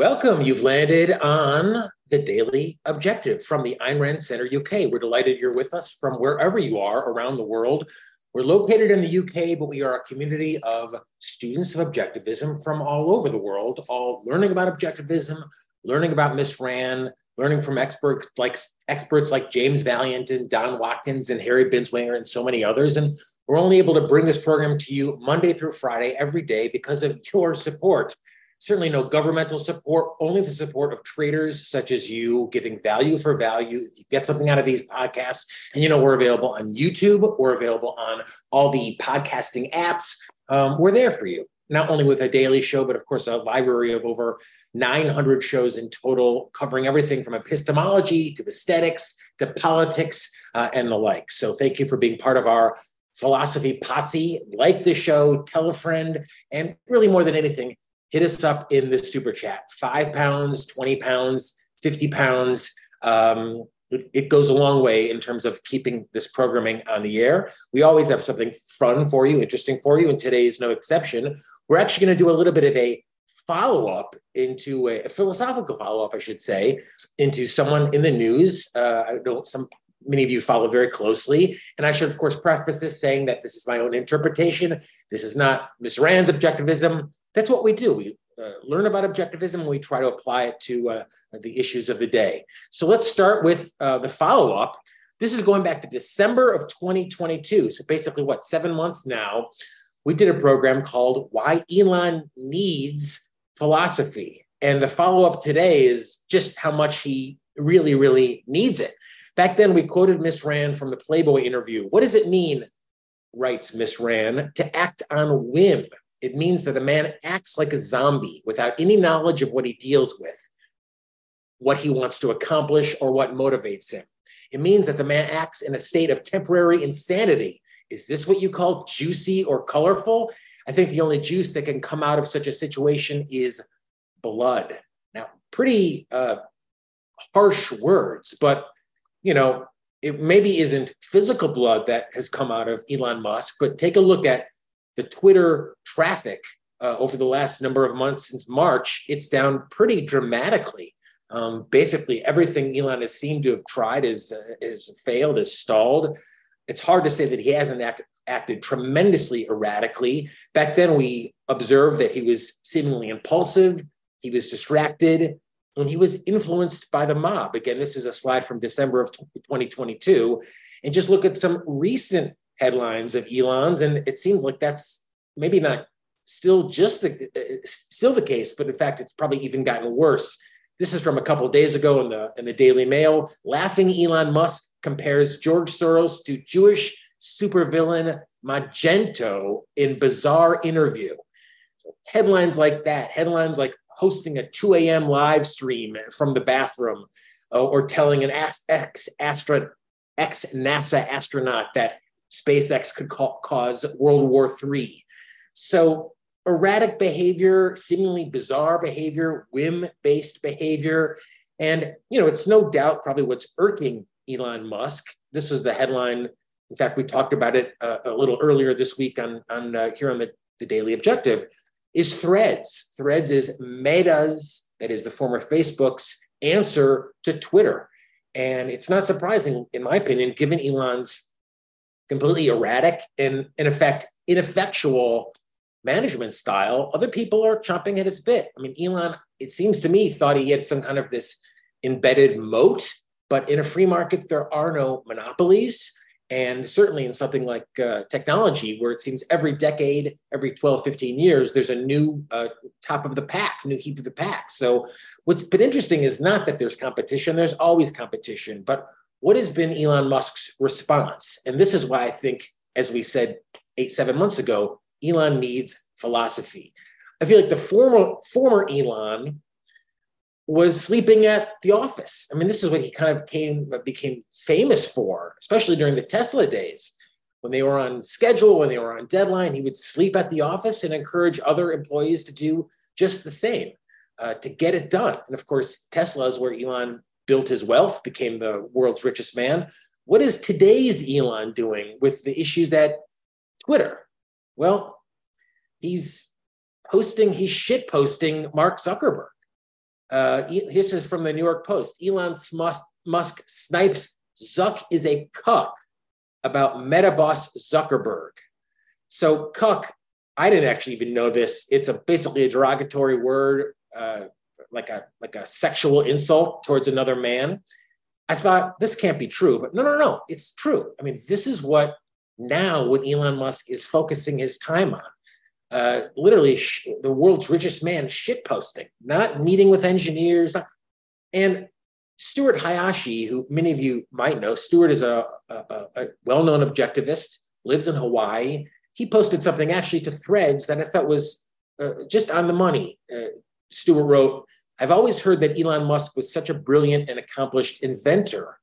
Welcome. You've landed on the Daily Objective from the Ayn Rand Center UK. We're delighted you're with us from wherever you are around the world. We're located in the UK, but we are a community of students of objectivism from all over the world, all learning about objectivism, learning about Miss Rand, learning from experts like experts like James Valliant and Don Watkins and Harry Binswanger and so many others. And we're only able to bring this program to you Monday through Friday every day because of your support certainly no governmental support, only the support of traders such as you, giving value for value. If you get something out of these podcasts, and you know, we're available on YouTube, we're available on all the podcasting apps. Um, we're there for you, not only with a daily show, but of course, a library of over 900 shows in total, covering everything from epistemology to aesthetics to politics uh, and the like. So, thank you for being part of our philosophy posse. Like the show, tell a friend, and really more than anything, hit us up in the super chat. Five pounds, 20 pounds, 50 pounds. Um, it goes a long way in terms of keeping this programming on the air. We always have something fun for you, interesting for you, and today is no exception. We're actually going to do a little bit of a follow up into a, a philosophical follow up, I should say, into someone in the news. Uh, I know some many of you follow very closely, and I should of course preface this saying that this is my own interpretation. This is not Ms. Rand's objectivism that's what we do. We uh, learn about objectivism and we try to apply it to uh, the issues of the day. So let's start with uh, the follow up. This is going back to December of 2022. So basically, what, seven months now, we did a program called Why Elon Needs Philosophy. And the follow up today is just how much he really, really needs it. Back then, we quoted Miss Rand from the Playboy interview. What does it mean, writes Miss Rand, to act on whim? It means that a man acts like a zombie without any knowledge of what he deals with, what he wants to accomplish, or what motivates him. It means that the man acts in a state of temporary insanity. Is this what you call juicy or colorful? I think the only juice that can come out of such a situation is blood. Now, pretty uh, harsh words, but you know, it maybe isn't physical blood that has come out of Elon Musk, but take a look at the Twitter traffic uh, over the last number of months since March, it's down pretty dramatically. Um, basically, everything Elon has seemed to have tried is, uh, is failed, is stalled. It's hard to say that he hasn't act, acted tremendously erratically. Back then, we observed that he was seemingly impulsive, he was distracted, and he was influenced by the mob. Again, this is a slide from December of 2022. And just look at some recent headlines of Elon's, and it seems like that's maybe not still just the uh, still the case, but in fact, it's probably even gotten worse. This is from a couple days ago in the in the Daily Mail. Laughing Elon Musk compares George Soros to Jewish supervillain Magneto in bizarre interview. So headlines like that, headlines like hosting a 2 a.m. live stream from the bathroom, uh, or telling an ex astra ex NASA astronaut that SpaceX could ca- cause World War III. So, erratic behavior, seemingly bizarre behavior, whim based behavior. And, you know, it's no doubt probably what's irking Elon Musk. This was the headline. In fact, we talked about it uh, a little earlier this week on, on uh, here on the, the Daily Objective. Is Threads. Threads is Meta's, that is the former Facebook's answer to Twitter. And it's not surprising, in my opinion, given Elon's completely erratic and, in effect, ineffectual management style, other people are chomping at his bit. I mean, Elon, it seems to me, thought he had some kind of this embedded moat, but in a free market, there are no monopolies. And certainly in something like uh, technology, where it seems every decade, every 12, 15 years, there's a new uh, top of the pack, new heap of the pack. So what's been interesting is not that there's competition, there's always competition, but what has been Elon Musk's response? And this is why I think, as we said eight, seven months ago, Elon needs philosophy. I feel like the former former Elon was sleeping at the office. I mean, this is what he kind of came became famous for, especially during the Tesla days. When they were on schedule, when they were on deadline, he would sleep at the office and encourage other employees to do just the same uh, to get it done. And of course, Tesla is where Elon built his wealth, became the world's richest man. What is today's Elon doing with the issues at Twitter? Well, he's posting, he's shit posting Mark Zuckerberg. Uh, this is from the New York Post. Elon Musk, Musk snipes Zuck is a cuck about meta boss Zuckerberg. So cuck, I didn't actually even know this. It's a basically a derogatory word, uh, like a like a sexual insult towards another man. I thought this can't be true, but no, no, no, it's true. I mean, this is what now what Elon Musk is focusing his time on. Uh, literally, sh- the world's richest man shit posting, not meeting with engineers. And Stuart Hayashi, who many of you might know, Stuart is a, a, a well known objectivist, lives in Hawaii. He posted something actually to threads that I thought was uh, just on the money. Uh, Stuart wrote, I've always heard that Elon Musk was such a brilliant and accomplished inventor.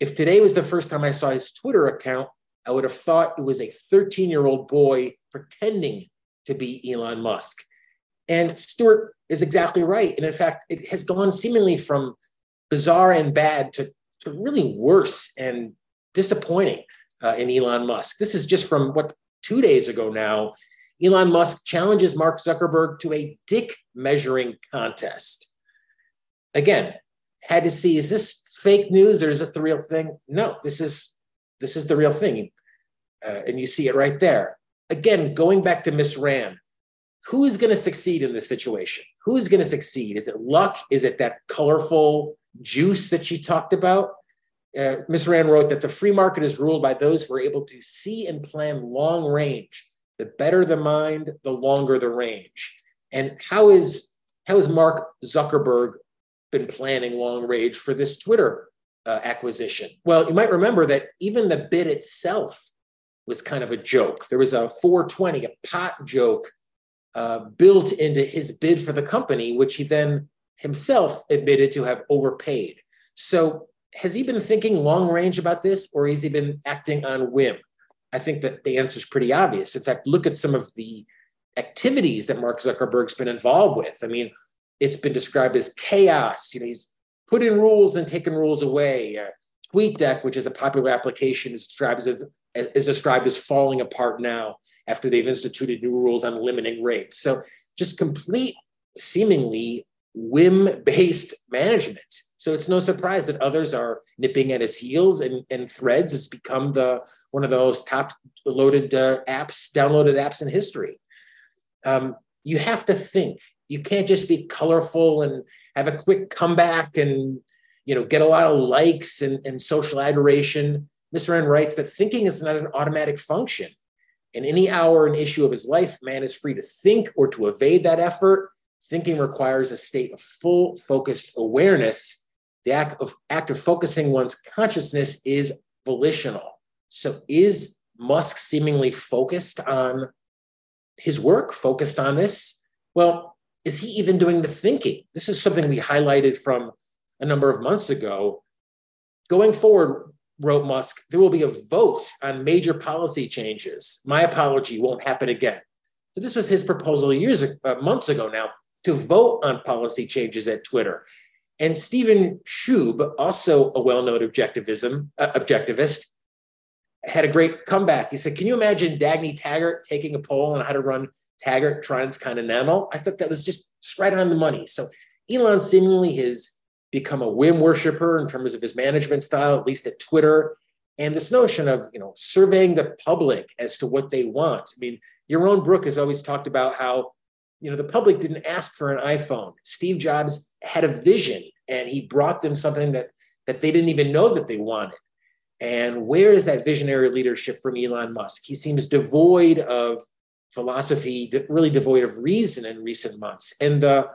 If today was the first time I saw his Twitter account, I would have thought it was a 13 year old boy pretending to be Elon Musk. And Stuart is exactly right. And in fact, it has gone seemingly from bizarre and bad to, to really worse and disappointing uh, in Elon Musk. This is just from what two days ago now. Elon Musk challenges Mark Zuckerberg to a dick measuring contest. Again, had to see is this fake news or is this the real thing? No, this is this is the real thing, uh, and you see it right there. Again, going back to Miss Rand, who is going to succeed in this situation? Who is going to succeed? Is it luck? Is it that colorful juice that she talked about. Uh, Ms. Rand wrote that the free market is ruled by those who are able to see and plan long range. The better the mind, the longer the range. And how is how is Mark Zuckerberg been planning long range for this Twitter uh, acquisition? Well, you might remember that even the bid itself was kind of a joke. There was a 420, a pot joke uh, built into his bid for the company, which he then himself admitted to have overpaid. So has he been thinking long range about this or has he been acting on whim? I think that the answer is pretty obvious. In fact, look at some of the activities that Mark Zuckerberg's been involved with. I mean, it's been described as chaos. You know, he's put in rules and taken rules away. Uh, TweetDeck, which is a popular application, is described as, is described as falling apart now after they've instituted new rules on limiting rates. So just complete, seemingly whim based management. So it's no surprise that others are nipping at his heels, and, and Threads has become the one of those top loaded uh, apps, downloaded apps in history. Um, you have to think. You can't just be colorful and have a quick comeback and you know get a lot of likes and, and social adoration. Miss Rand writes that thinking is not an automatic function. In any hour and issue of his life, man is free to think or to evade that effort Thinking requires a state of full focused awareness. The act of, act of focusing one's consciousness is volitional. So, is Musk seemingly focused on his work, focused on this? Well, is he even doing the thinking? This is something we highlighted from a number of months ago. Going forward, wrote Musk, there will be a vote on major policy changes. My apology won't happen again. So this was his proposal years, uh, months ago now to vote on policy changes at Twitter. And Stephen Shub, also a well-known objectivism uh, objectivist, had a great comeback. He said, "Can you imagine Dagny Taggart taking a poll on how to run Taggart Transcontinental?" I thought that was just right on the money. So Elon seemingly has become a whim worshiper in terms of his management style, at least at Twitter. And this notion of you know surveying the public as to what they want. I mean, Yaron Brook has always talked about how you know, the public didn't ask for an iPhone. Steve Jobs had a vision and he brought them something that that they didn't even know that they wanted. And where is that visionary leadership from Elon Musk? He seems devoid of philosophy, really devoid of reason in recent months. And the,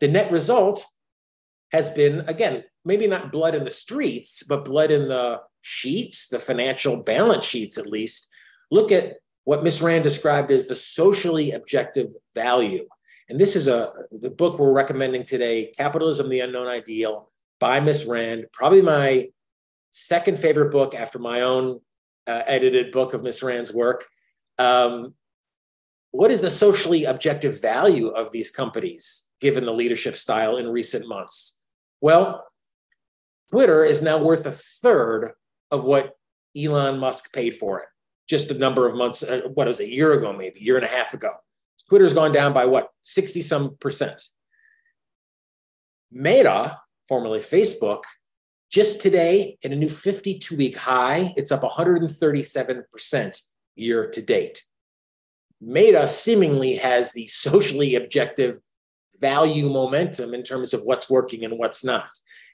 the net result has been, again, maybe not blood in the streets, but blood in the sheets, the financial balance sheets at least. Look at what Miss Rand described as the socially objective value. And this is a the book we're recommending today, Capitalism: The Unknown Ideal by Miss Rand, probably my second favorite book after my own uh, edited book of Miss Rand's work. Um, what is the socially objective value of these companies given the leadership style in recent months? Well, Twitter is now worth a third of what Elon Musk paid for it just a number of months, uh, what was it, a year ago, maybe, a year and a half ago. Twitter's gone down by what, 60 some percent. Meta, formerly Facebook, just today in a new 52 week high, it's up 137% year to date. Meta seemingly has the socially objective value momentum in terms of what's working and what's not.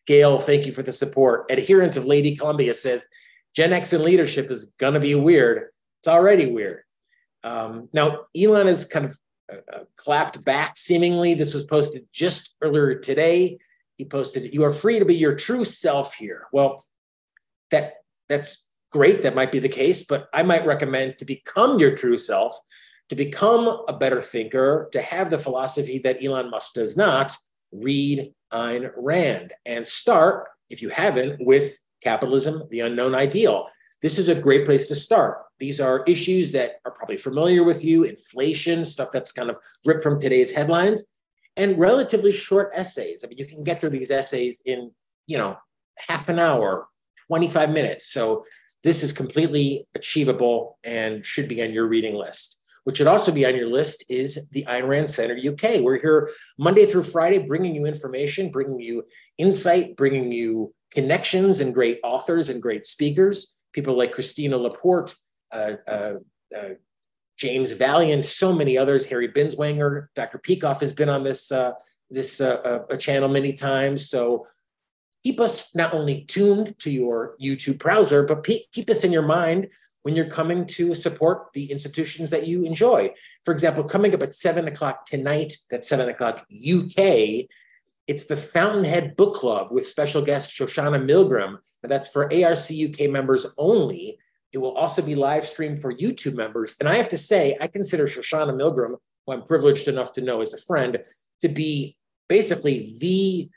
Gail, thank you for the support. Adherent of Lady Columbia says Gen X in leadership is going to be weird. It's already weird. Um, now, Elon has kind of uh, clapped back seemingly. This was posted just earlier today. He posted, "You are free to be your true self here." Well, that that's great. That might be the case, but I might recommend to become your true self, to become a better thinker, to have the philosophy that Elon Musk does not. Read Ayn Rand and start, if you haven't, with Capitalism: The Unknown Ideal. This is a great place to start. These are issues that are probably familiar with you inflation, stuff that's kind of ripped from today's headlines, and relatively short essays. I mean, you can get through these essays in, you know, half an hour, 25 minutes. So this is completely achievable and should be on your reading list. What should also be on your list is the Ayn Rand Center UK. We're here Monday through Friday, bringing you information, bringing you insight, bringing you connections and great authors and great speakers. People like Christina Laporte, uh, uh, uh, James Valliant, so many others. Harry Binswanger, Dr. Peikoff has been on this uh, this uh, uh, channel many times. So keep us not only tuned to your YouTube browser, but pe- keep us in your mind when you're coming to support the institutions that you enjoy. For example, coming up at seven o'clock tonight, that's seven o'clock UK. It's the Fountainhead Book Club with special guest Shoshana Milgram. And That's for ARC UK members only. It will also be live streamed for YouTube members. And I have to say, I consider Shoshana Milgram, who I'm privileged enough to know as a friend, to be basically the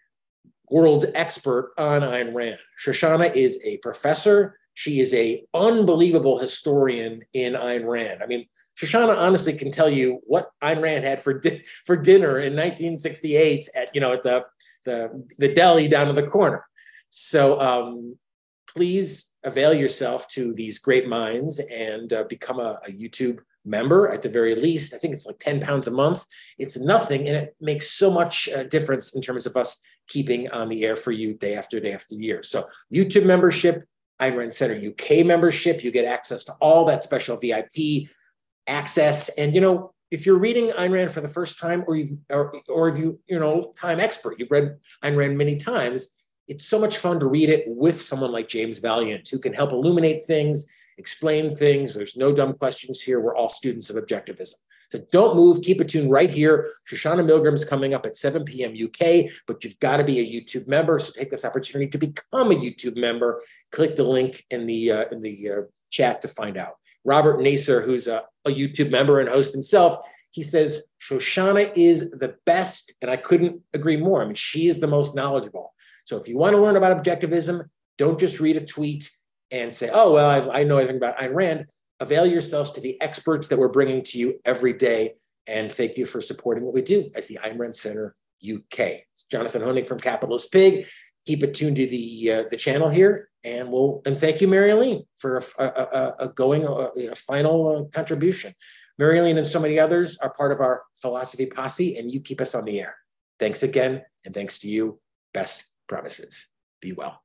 world's expert on Ayn Rand. Shoshana is a professor. She is a unbelievable historian in Ayn Rand. I mean, Shoshana honestly can tell you what Ayn Rand had for di- for dinner in 1968 at you know at the the, the deli down in the corner. So um, please avail yourself to these great minds and uh, become a, a, YouTube member at the very least. I think it's like 10 pounds a month. It's nothing, and it makes so much uh, difference in terms of us keeping on the air for you day after day after year. So, YouTube membership, Ayn Rand Center UK membership, you get access to all that special VIP access. And, you know, if you're reading Ayn Rand for the first time, or you've, or, or if you, you know, time expert, you've read Ayn Rand many times, it's so much fun to read it with someone like James Valliant, who can help illuminate things, explain things. There's no dumb questions here. We're all students of objectivism. So don't move. Keep it tuned right here. Shoshana Milgram's coming up at 7 p.m. UK, but you've got to be a YouTube member. So take this opportunity to become a YouTube member. Click the link in the uh, in the uh, chat to find out. Robert Nasser, who's a, a YouTube member and host himself, he says Shoshana is the best, and I couldn't agree more. I mean, she is the most knowledgeable. So if you want to learn about objectivism, don't just read a tweet and say, oh, well, I, I know everything about Ayn Rand. Avail yourselves to the experts that we're bringing to you every day. And thank you for supporting what we do at the Ayn Rand Center UK. It's Jonathan Hoenig from Capitalist Pig. Keep it tuned to the uh, the channel here, and we'll and thank you, Mary Eileen, for a, a, a going a, a final uh, contribution. Mary Eileen and so many others are part of our philosophy posse, and you keep us on the air. Thanks again, and thanks to you. Best promises. Be well.